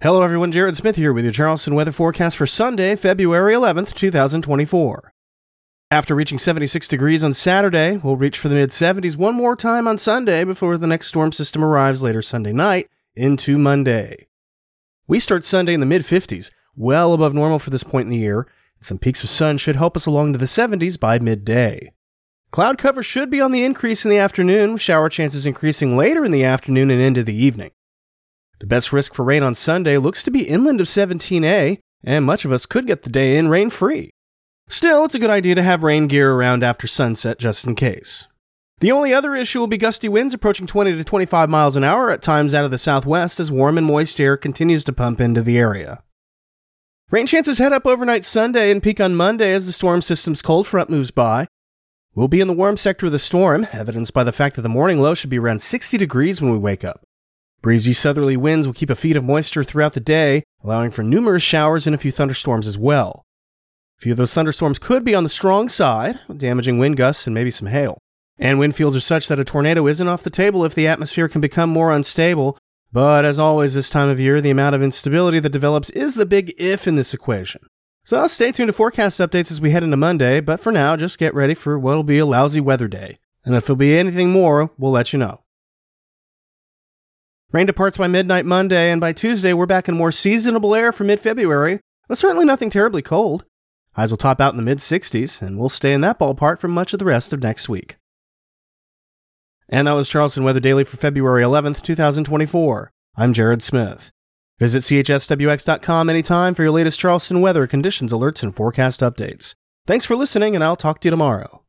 Hello, everyone. Jared Smith here with your Charleston weather forecast for Sunday, February 11th, 2024. After reaching 76 degrees on Saturday, we'll reach for the mid 70s one more time on Sunday before the next storm system arrives later Sunday night into Monday. We start Sunday in the mid 50s, well above normal for this point in the year. Some peeks of sun should help us along to the 70s by midday. Cloud cover should be on the increase in the afternoon, shower chances increasing later in the afternoon and into the evening. The best risk for rain on Sunday looks to be inland of 17A, and much of us could get the day in rain free. Still, it's a good idea to have rain gear around after sunset just in case. The only other issue will be gusty winds approaching 20 to 25 miles an hour at times out of the southwest as warm and moist air continues to pump into the area. Rain chances head up overnight Sunday and peak on Monday as the storm system's cold front moves by. We'll be in the warm sector of the storm, evidenced by the fact that the morning low should be around 60 degrees when we wake up. Breezy southerly winds will keep a feed of moisture throughout the day, allowing for numerous showers and a few thunderstorms as well. A few of those thunderstorms could be on the strong side, damaging wind gusts and maybe some hail. And wind fields are such that a tornado isn't off the table if the atmosphere can become more unstable. But as always this time of year, the amount of instability that develops is the big if in this equation. So stay tuned to forecast updates as we head into Monday, but for now, just get ready for what'll be a lousy weather day. And if there'll be anything more, we'll let you know. Rain departs by midnight Monday, and by Tuesday, we're back in more seasonable air for mid February, but certainly nothing terribly cold. Highs will top out in the mid 60s, and we'll stay in that ballpark for much of the rest of next week. And that was Charleston Weather Daily for February 11th, 2024. I'm Jared Smith. Visit chswx.com anytime for your latest Charleston weather, conditions, alerts, and forecast updates. Thanks for listening, and I'll talk to you tomorrow.